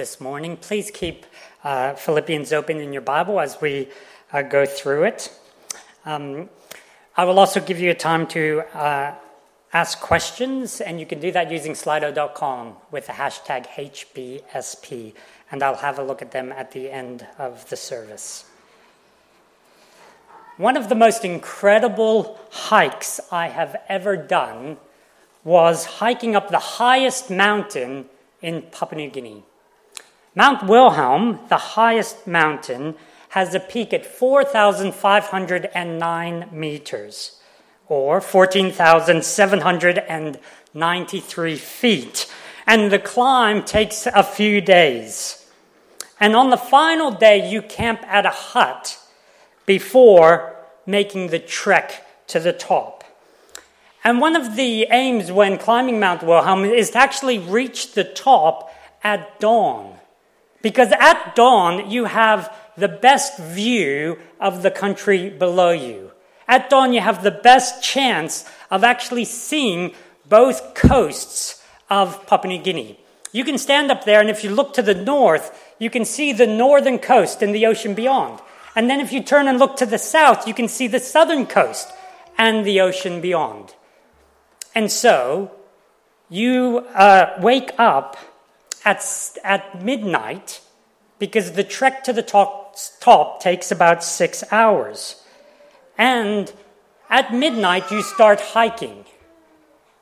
this morning, please keep uh, Philippians open in your Bible as we uh, go through it. Um, I will also give you a time to uh, ask questions, and you can do that using slido.com with the hashtag HBSP, and I'll have a look at them at the end of the service. One of the most incredible hikes I have ever done was hiking up the highest mountain in Papua New Guinea. Mount Wilhelm, the highest mountain, has a peak at 4,509 meters, or 14,793 feet, and the climb takes a few days. And on the final day, you camp at a hut before making the trek to the top. And one of the aims when climbing Mount Wilhelm is to actually reach the top at dawn. Because at dawn, you have the best view of the country below you. At dawn, you have the best chance of actually seeing both coasts of Papua New Guinea. You can stand up there, and if you look to the north, you can see the northern coast and the ocean beyond. And then if you turn and look to the south, you can see the southern coast and the ocean beyond. And so you uh, wake up at, at midnight because the trek to the top, top takes about six hours. And at midnight, you start hiking.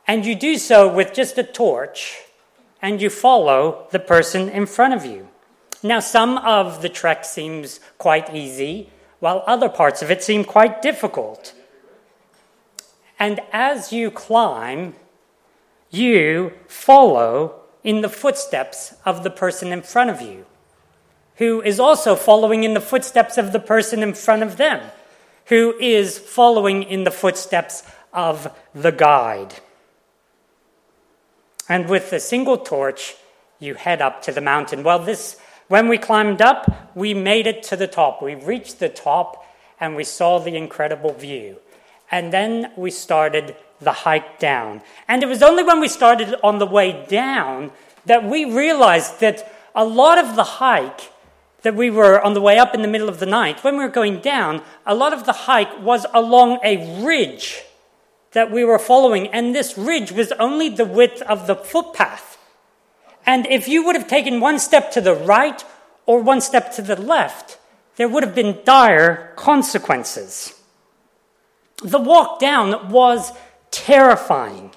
And you do so with just a torch, and you follow the person in front of you. Now, some of the trek seems quite easy, while other parts of it seem quite difficult. And as you climb, you follow in the footsteps of the person in front of you, who is also following in the footsteps of the person in front of them, who is following in the footsteps of the guide. And with a single torch, you head up to the mountain. Well, this, when we climbed up, we made it to the top. We reached the top and we saw the incredible view. And then we started the hike down. And it was only when we started on the way down that we realized that a lot of the hike that we were on the way up in the middle of the night, when we were going down, a lot of the hike was along a ridge that we were following. And this ridge was only the width of the footpath. And if you would have taken one step to the right or one step to the left, there would have been dire consequences. The walk down was terrifying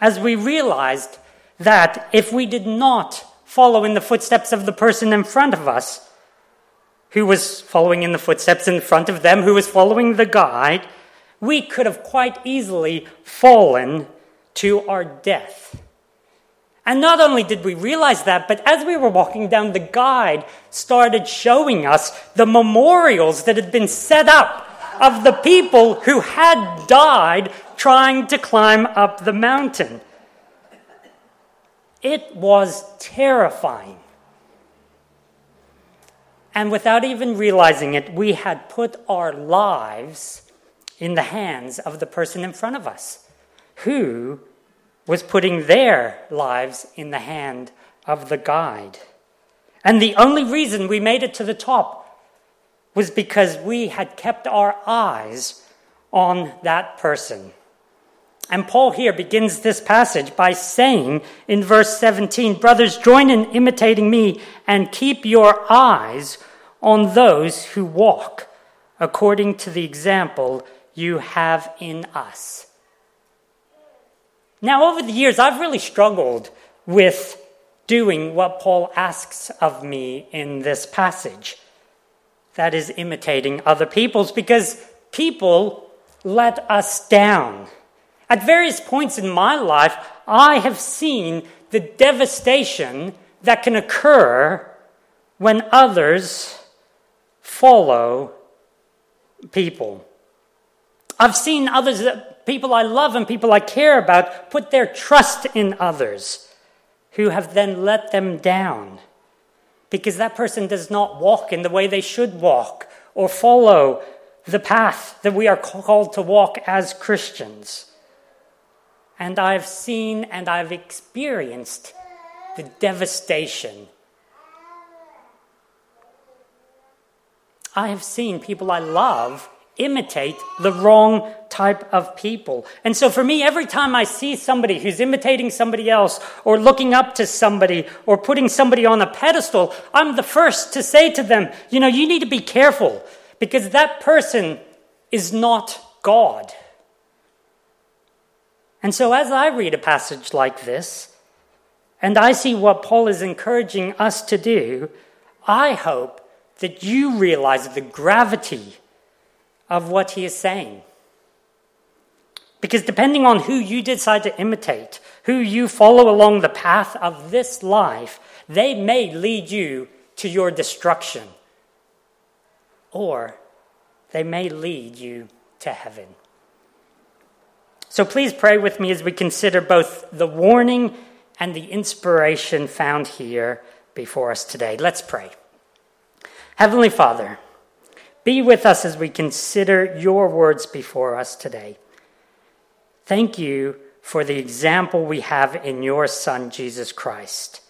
as we realized that if we did not follow in the footsteps of the person in front of us, who was following in the footsteps in front of them, who was following the guide, we could have quite easily fallen to our death. And not only did we realize that, but as we were walking down, the guide started showing us the memorials that had been set up of the people who had died trying to climb up the mountain. It was terrifying. And without even realizing it, we had put our lives in the hands of the person in front of us who was putting their lives in the hand of the guide. And the only reason we made it to the top was because we had kept our eyes on that person. And Paul here begins this passage by saying in verse 17, Brothers, join in imitating me and keep your eyes on those who walk according to the example you have in us. Now, over the years, I've really struggled with doing what Paul asks of me in this passage that is imitating other people's because people let us down. At various points in my life, I have seen the devastation that can occur when others follow people. I've seen others, uh, people I love and people I care about, put their trust in others who have then let them down because that person does not walk in the way they should walk or follow the path that we are called to walk as Christians and I've seen and I've experienced the devastation. I have seen people I love imitate the wrong type of people. And so for me, every time I see somebody who's imitating somebody else or looking up to somebody or putting somebody on a pedestal, I'm the first to say to them, you know, you need to be careful because that person is not God. And so as I read a passage like this, and I see what Paul is encouraging us to do, I hope that you realize the gravity of what he is saying. Because depending on who you decide to imitate, who you follow along the path of this life, they may lead you to your destruction. Or they may lead you to heaven. So please pray with me as we consider both the warning and the inspiration found here before us today. Let's pray. Heavenly Father, be with us as we consider your words before us today. Thank you for the example we have in your Son, Jesus Christ.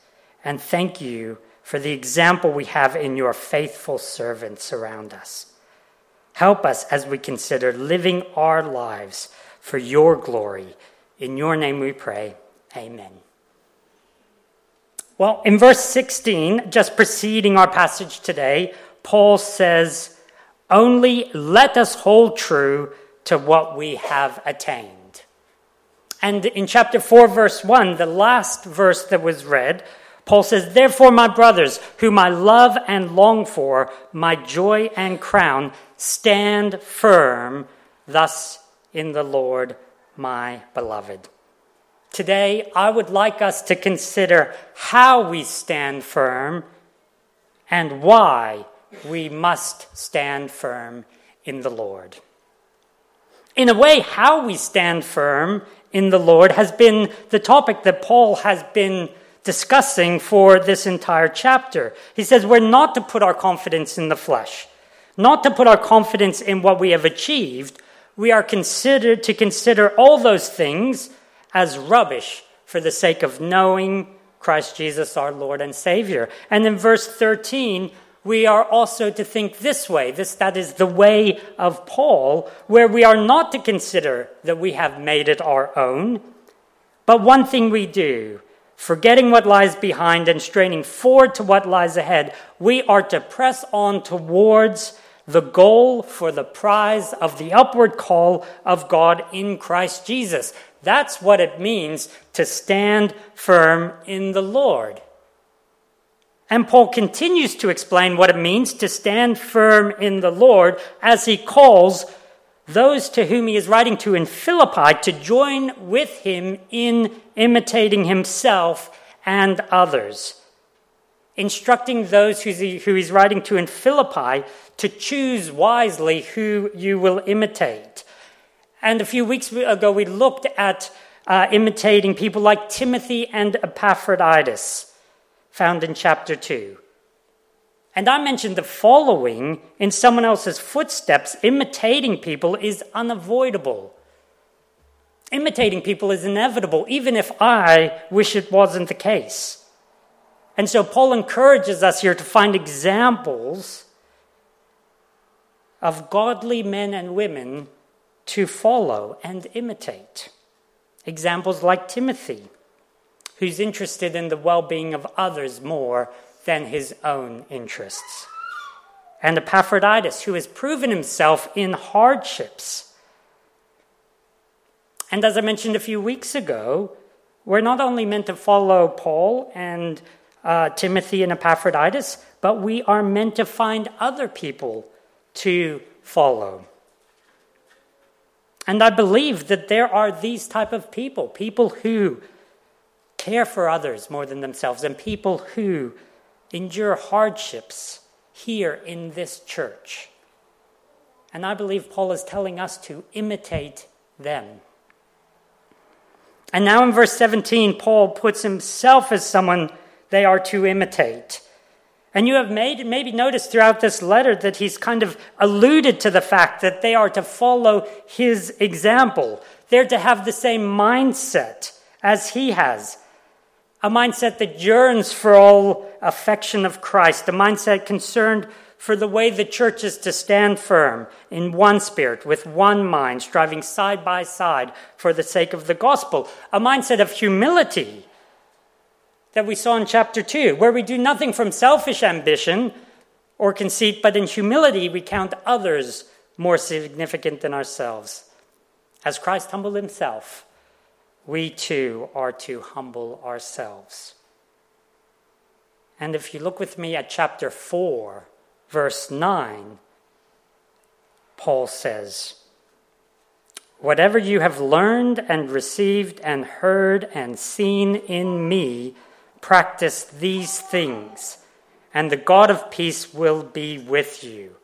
And thank you for the example we have in your faithful servants around us. Help us as we consider living our lives for your glory. In your name we pray. Amen. Well, in verse 16, just preceding our passage today, Paul says, only let us hold true to what we have attained. And in chapter 4, verse 1, the last verse that was read, Paul says, Therefore, my brothers, whom I love and long for, my joy and crown, stand firm thus in the Lord, my beloved. Today, I would like us to consider how we stand firm and why we must stand firm in the Lord. In a way, how we stand firm in the Lord has been the topic that Paul has been discussing for this entire chapter. He says we're not to put our confidence in the flesh, not to put our confidence in what we have achieved. We are considered to consider all those things as rubbish for the sake of knowing Christ Jesus our Lord and Savior. And in verse 13, we are also to think this way. This, that is the way of Paul, where we are not to consider that we have made it our own. But one thing we do, forgetting what lies behind and straining forward to what lies ahead, we are to press on towards the goal for the prize of the upward call of God in Christ Jesus. That's what it means to stand firm in the Lord. And Paul continues to explain what it means to stand firm in the Lord as he calls those to whom he is writing to in Philippi to join with him in imitating himself and others. Instructing those who he's writing to in Philippi to choose wisely who you will imitate. And a few weeks ago, we looked at uh, imitating people like Timothy and Epaphroditus found in chapter 2. And I mentioned the following in someone else's footsteps, imitating people is unavoidable. Imitating people is inevitable, even if I wish it wasn't the case. And so Paul encourages us here to find examples of godly men and women to follow and imitate. Examples like Timothy who's interested in the well being of others more than his own interests. And Epaphroditus, who has proven himself in hardships. And as I mentioned a few weeks ago, we're not only meant to follow Paul and uh, Timothy and Epaphroditus, but we are meant to find other people to follow. And I believe that there are these type of people, people who care for others more than themselves, and people who endure hardships here in this church. And I believe Paul is telling us to imitate them. And now in verse 17, Paul puts himself as someone they are to imitate. And you have made, maybe noticed throughout this letter that he's kind of alluded to the fact that they are to follow his example. They're to have the same mindset as he has a mindset that yearns for all affection of Christ, a mindset concerned for the way the church is to stand firm in one spirit, with one mind, striving side by side for the sake of the gospel. A mindset of humility that we saw in chapter 2, where we do nothing from selfish ambition or conceit, but in humility we count others more significant than ourselves. As Christ humbled himself, we too are to humble ourselves. And if you look with me at chapter 4, verse 9, Paul says, Whatever you have learned and received and heard and seen in me, practice these things, and the God of peace will be with you.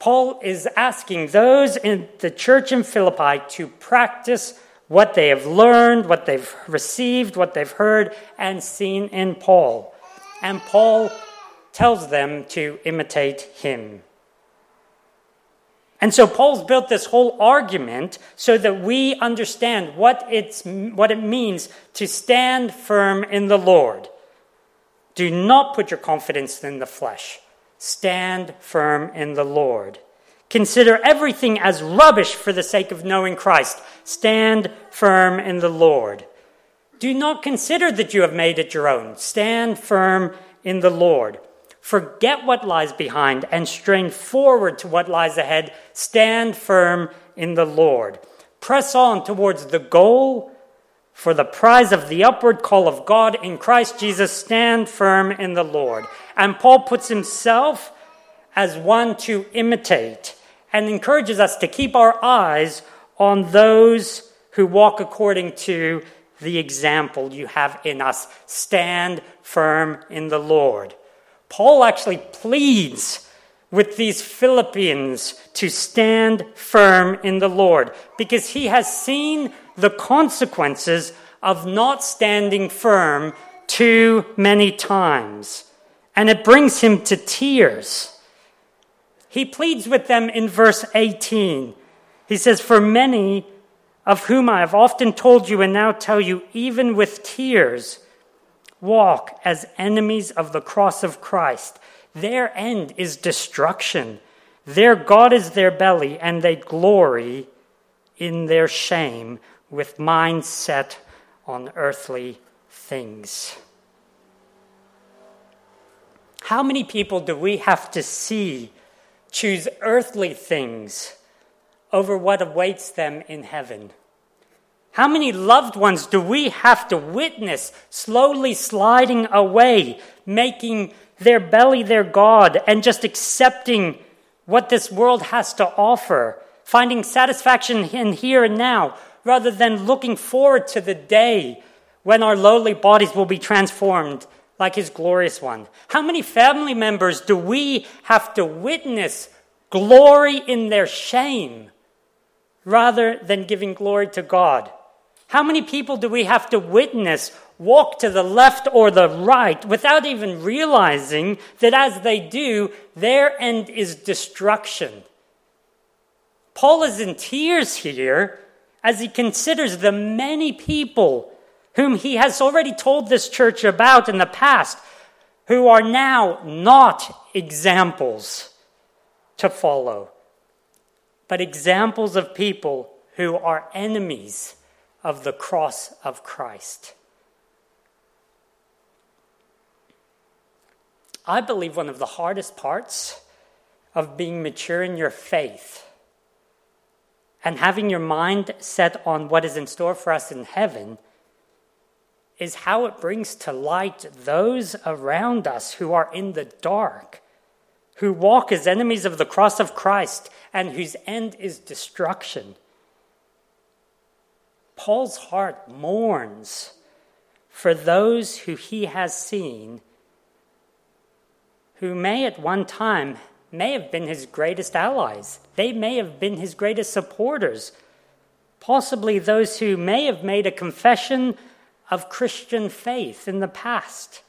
Paul is asking those in the church in Philippi to practice what they have learned, what they've received, what they've heard and seen in Paul. And Paul tells them to imitate him. And so Paul's built this whole argument so that we understand what, it's, what it means to stand firm in the Lord. Do not put your confidence in the flesh. Stand firm in the Lord. Consider everything as rubbish for the sake of knowing Christ. Stand firm in the Lord. Do not consider that you have made it your own. Stand firm in the Lord. Forget what lies behind and strain forward to what lies ahead. Stand firm in the Lord. Press on towards the goal for the prize of the upward call of God in Christ Jesus. Stand firm in the Lord. And Paul puts himself as one to imitate and encourages us to keep our eyes on those who walk according to the example you have in us. Stand firm in the Lord. Paul actually pleads with these Philippians to stand firm in the Lord because he has seen the consequences of not standing firm too many times. And it brings him to tears. He pleads with them in verse 18. He says, For many of whom I have often told you and now tell you, even with tears, walk as enemies of the cross of Christ. Their end is destruction. Their God is their belly, and they glory in their shame with minds set on earthly things. How many people do we have to see choose earthly things over what awaits them in heaven? How many loved ones do we have to witness slowly sliding away, making their belly their God, and just accepting what this world has to offer, finding satisfaction in here and now, rather than looking forward to the day when our lowly bodies will be transformed like his glorious one? How many family members do we have to witness glory in their shame rather than giving glory to God? How many people do we have to witness walk to the left or the right without even realizing that as they do, their end is destruction? Paul is in tears here as he considers the many people whom he has already told this church about in the past who are now not examples to follow, but examples of people who are enemies of the cross of Christ. I believe one of the hardest parts of being mature in your faith and having your mind set on what is in store for us in heaven is how it brings to light those around us who are in the dark, who walk as enemies of the cross of Christ, and whose end is destruction. Paul's heart mourns for those who he has seen who may at one time may have been his greatest allies. They may have been his greatest supporters. Possibly those who may have made a confession of Christian faith in the past.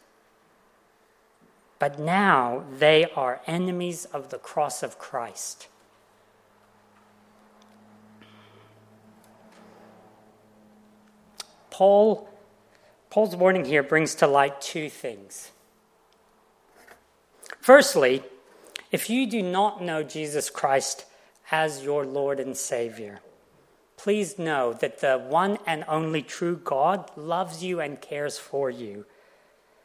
But now they are enemies of the cross of Christ. Paul, Paul's warning here brings to light two things. Firstly, If you do not know Jesus Christ as your Lord and Savior, please know that the one and only true God loves you and cares for you.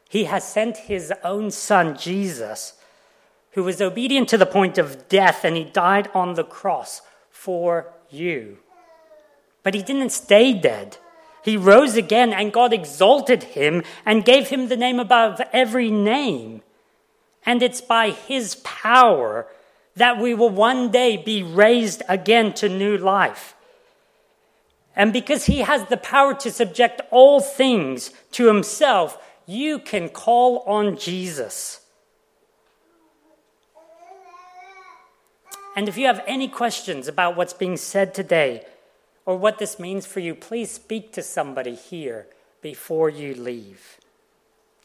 He has sent his own Son, Jesus, who was obedient to the point of death, and he died on the cross for you. But he didn't stay dead. He rose again, and God exalted him and gave him the name above every name. And it's by his power that we will one day be raised again to new life. And because he has the power to subject all things to himself, you can call on Jesus. And if you have any questions about what's being said today or what this means for you, please speak to somebody here before you leave.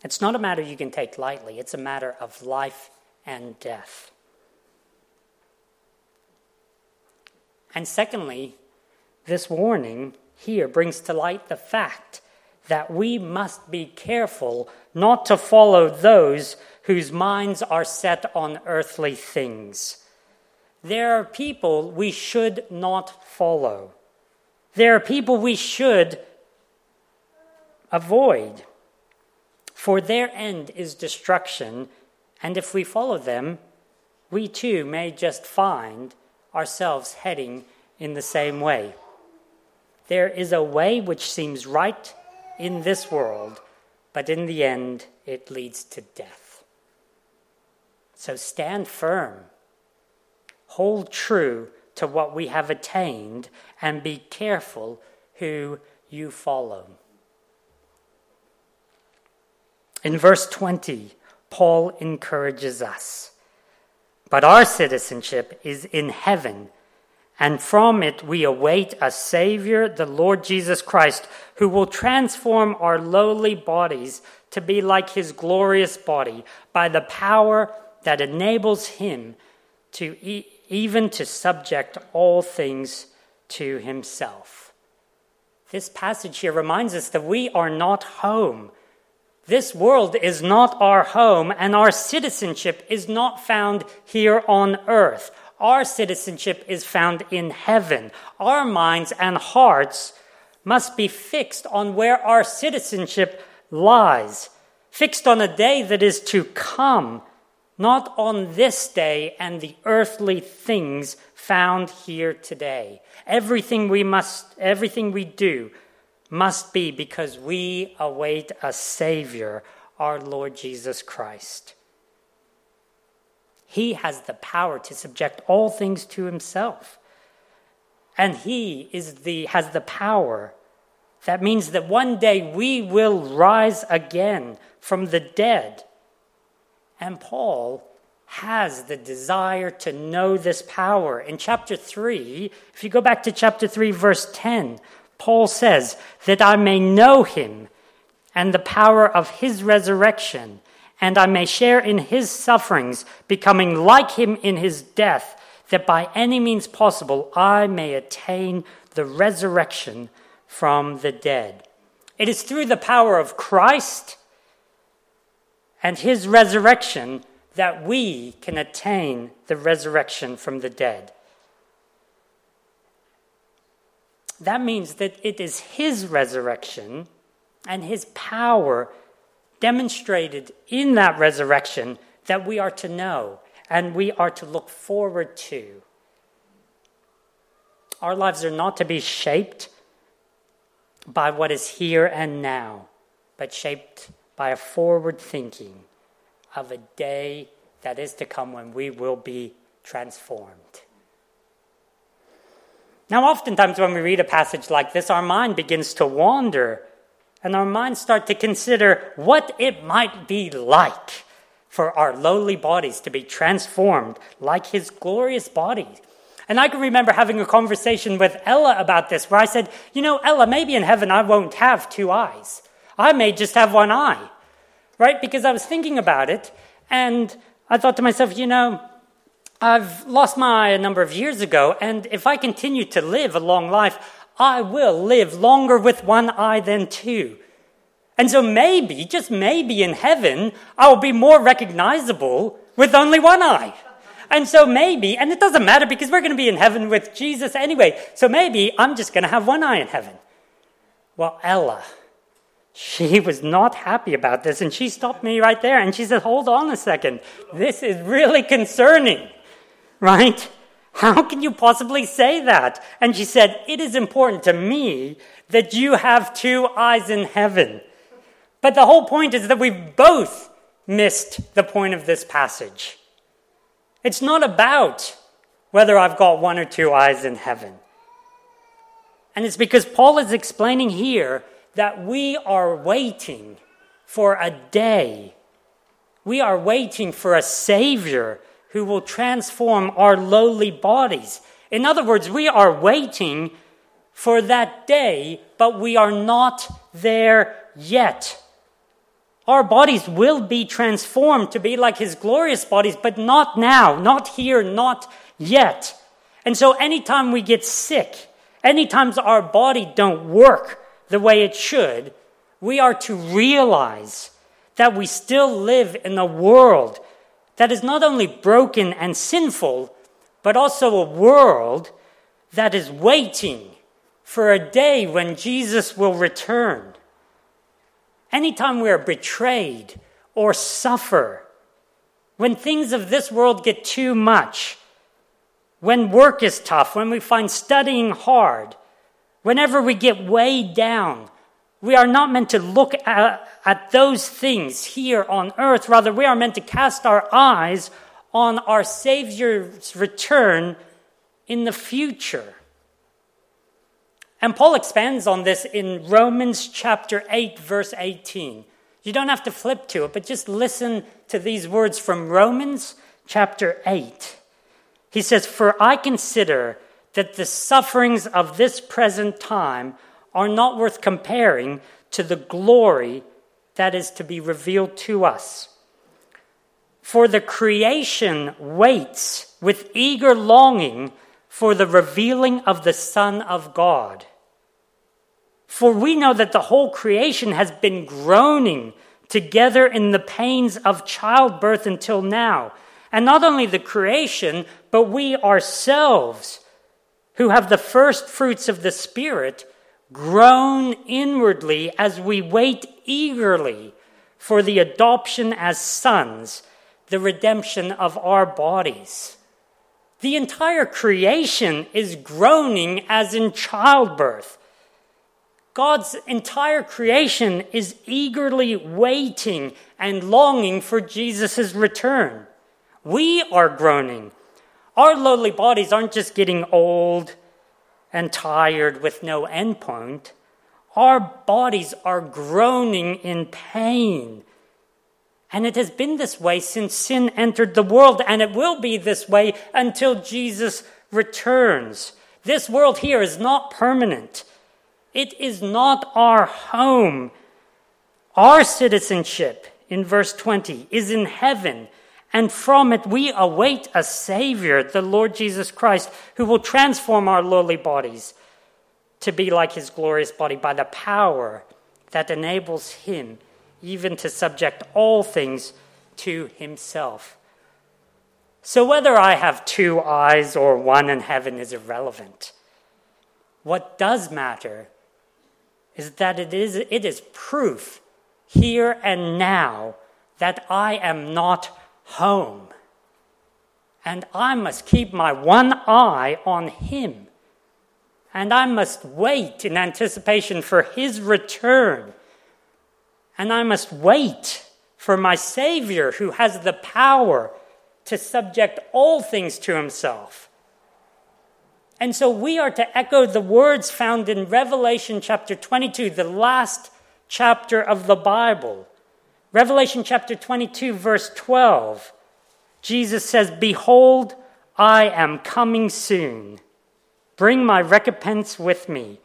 It's not a matter you can take lightly, it's a matter of life and death. And secondly, this warning here brings to light the fact that we must be careful not to follow those whose minds are set on earthly things. There are people we should not follow. There are people we should avoid. For their end is destruction, and if we follow them, we too may just find ourselves heading in the same way. There is a way which seems right in this world, but in the end it leads to death. So stand firm hold true to what we have attained and be careful who you follow. In verse 20, Paul encourages us. But our citizenship is in heaven, and from it we await a Savior, the Lord Jesus Christ, who will transform our lowly bodies to be like his glorious body by the power that enables him to eat even to subject all things to himself. This passage here reminds us that we are not home. This world is not our home, and our citizenship is not found here on earth. Our citizenship is found in heaven. Our minds and hearts must be fixed on where our citizenship lies, fixed on a day that is to come not on this day and the earthly things found here today. Everything we must, everything we do must be because we await a Savior, our Lord Jesus Christ. He has the power to subject all things to himself. And he is the, has the power. That means that one day we will rise again from the dead and Paul has the desire to know this power. In chapter 3, if you go back to chapter 3, verse 10, Paul says, That I may know him and the power of his resurrection, and I may share in his sufferings, becoming like him in his death, that by any means possible I may attain the resurrection from the dead. It is through the power of Christ and his resurrection that we can attain the resurrection from the dead. That means that it is his resurrection and his power demonstrated in that resurrection that we are to know and we are to look forward to. Our lives are not to be shaped by what is here and now, but shaped by a forward thinking of a day that is to come when we will be transformed. Now, oftentimes when we read a passage like this, our mind begins to wander and our minds start to consider what it might be like for our lowly bodies to be transformed like his glorious body. And I can remember having a conversation with Ella about this where I said, You know, Ella, maybe in heaven I won't have two eyes. I may just have one eye, right? Because I was thinking about it and I thought to myself, you know, I've lost my eye a number of years ago, and if I continue to live a long life, I will live longer with one eye than two. And so maybe, just maybe in heaven, I'll be more recognizable with only one eye. And so maybe, and it doesn't matter because we're going to be in heaven with Jesus anyway. So maybe I'm just going to have one eye in heaven. Well, Ella, she was not happy about this and she stopped me right there and she said, Hold on a second. This is really concerning, right? How can you possibly say that? And she said, It is important to me that you have two eyes in heaven. But the whole point is that we've both missed the point of this passage. It's not about whether I've got one or two eyes in heaven. And it's because Paul is explaining here that we are waiting for a day. We are waiting for a Savior who will transform our lowly bodies. In other words, we are waiting for that day, but we are not there yet. Our bodies will be transformed to be like his glorious bodies, but not now, not here, not yet. And so anytime we get sick, anytime our body don't work the way it should, we are to realize that we still live in a world that is not only broken and sinful, but also a world that is waiting for a day when Jesus will return. Anytime we are betrayed or suffer, when things of this world get too much, when work is tough, when we find studying hard, whenever we get weighed down, we are not meant to look at, at those things here on earth. Rather, we are meant to cast our eyes on our Savior's return in the future. And Paul expands on this in Romans chapter 8, verse 18. You don't have to flip to it, but just listen to these words from Romans chapter 8. He says, For I consider that the sufferings of this present time are not worth comparing to the glory that is to be revealed to us. For the creation waits with eager longing for the revealing of the Son of God. For we know that the whole creation has been groaning together in the pains of childbirth until now. And not only the creation, but we ourselves, who have the first fruits of the Spirit, groan inwardly as we wait eagerly for the adoption as sons, the redemption of our bodies. The entire creation is groaning as in childbirth. God's entire creation is eagerly waiting and longing for Jesus' return. We are groaning. Our lowly bodies aren't just getting old and tired with no endpoint. Our bodies are groaning in pain. And it has been this way since sin entered the world, and it will be this way until Jesus returns. This world here is not permanent. It is not our home. Our citizenship, in verse 20, is in heaven, and from it we await a Savior, the Lord Jesus Christ, who will transform our lowly bodies to be like his glorious body by the power that enables him even to subject all things to himself. So, whether I have two eyes or one in heaven is irrelevant. What does matter is that it is, it is proof here and now that I am not home. And I must keep my one eye on Him. And I must wait in anticipation for His return. And I must wait for my Savior who has the power to subject all things to Himself. And so we are to echo the words found in Revelation chapter 22, the last chapter of the Bible. Revelation chapter 22, verse 12. Jesus says, Behold, I am coming soon. Bring my recompense with me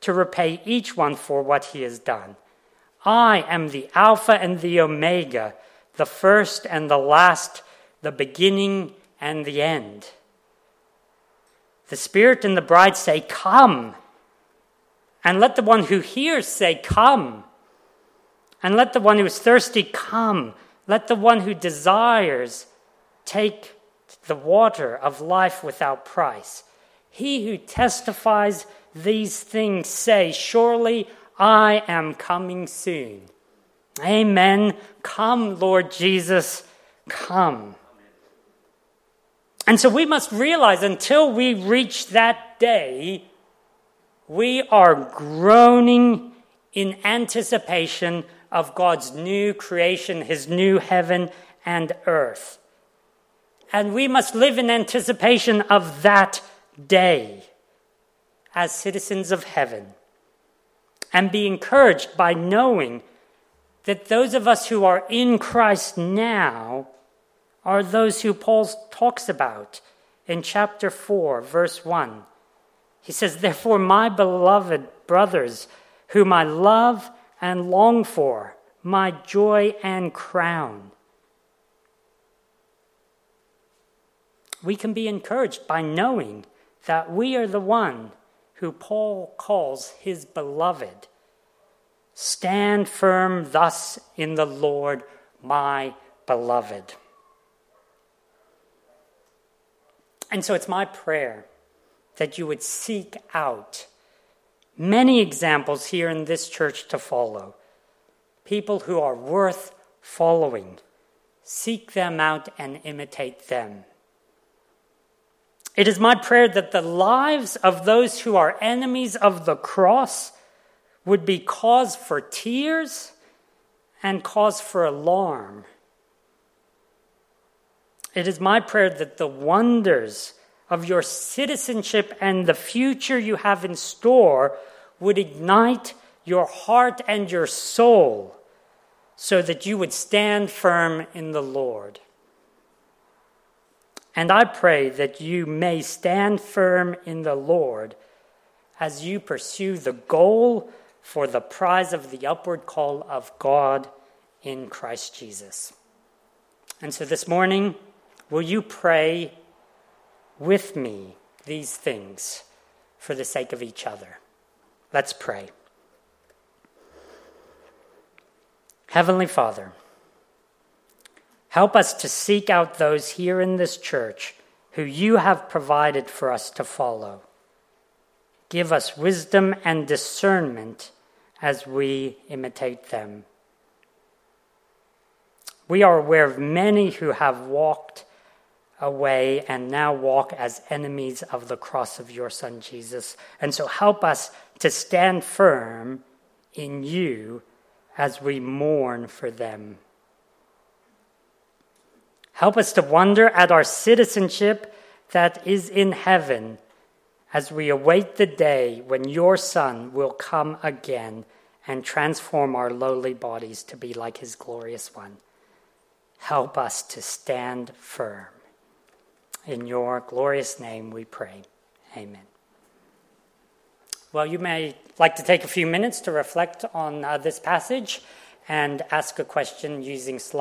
to repay each one for what he has done. I am the Alpha and the Omega, the first and the last, the beginning and the end. The Spirit and the bride say, Come. And let the one who hears say, Come. And let the one who is thirsty come. Let the one who desires take the water of life without price. He who testifies these things say, Surely I am coming soon. Amen. Come, Lord Jesus, come. And so we must realize until we reach that day, we are groaning in anticipation of God's new creation, his new heaven and earth. And we must live in anticipation of that day as citizens of heaven and be encouraged by knowing that those of us who are in Christ now are those who Paul talks about in chapter 4, verse 1. He says, Therefore, my beloved brothers, whom I love and long for, my joy and crown. We can be encouraged by knowing that we are the one who Paul calls his beloved. Stand firm thus in the Lord, my beloved. And so it's my prayer that you would seek out many examples here in this church to follow. People who are worth following. Seek them out and imitate them. It is my prayer that the lives of those who are enemies of the cross would be cause for tears and cause for alarm. It is my prayer that the wonders of your citizenship and the future you have in store would ignite your heart and your soul so that you would stand firm in the Lord. And I pray that you may stand firm in the Lord as you pursue the goal for the prize of the upward call of God in Christ Jesus. And so this morning, will you pray with me these things for the sake of each other? Let's pray. Heavenly Father, Help us to seek out those here in this church who you have provided for us to follow. Give us wisdom and discernment as we imitate them. We are aware of many who have walked away and now walk as enemies of the cross of your Son Jesus. And so help us to stand firm in you as we mourn for them. Help us to wonder at our citizenship that is in heaven as we await the day when your Son will come again and transform our lowly bodies to be like his glorious one. Help us to stand firm. In your glorious name we pray. Amen. Well, you may like to take a few minutes to reflect on uh, this passage and ask a question using Slido.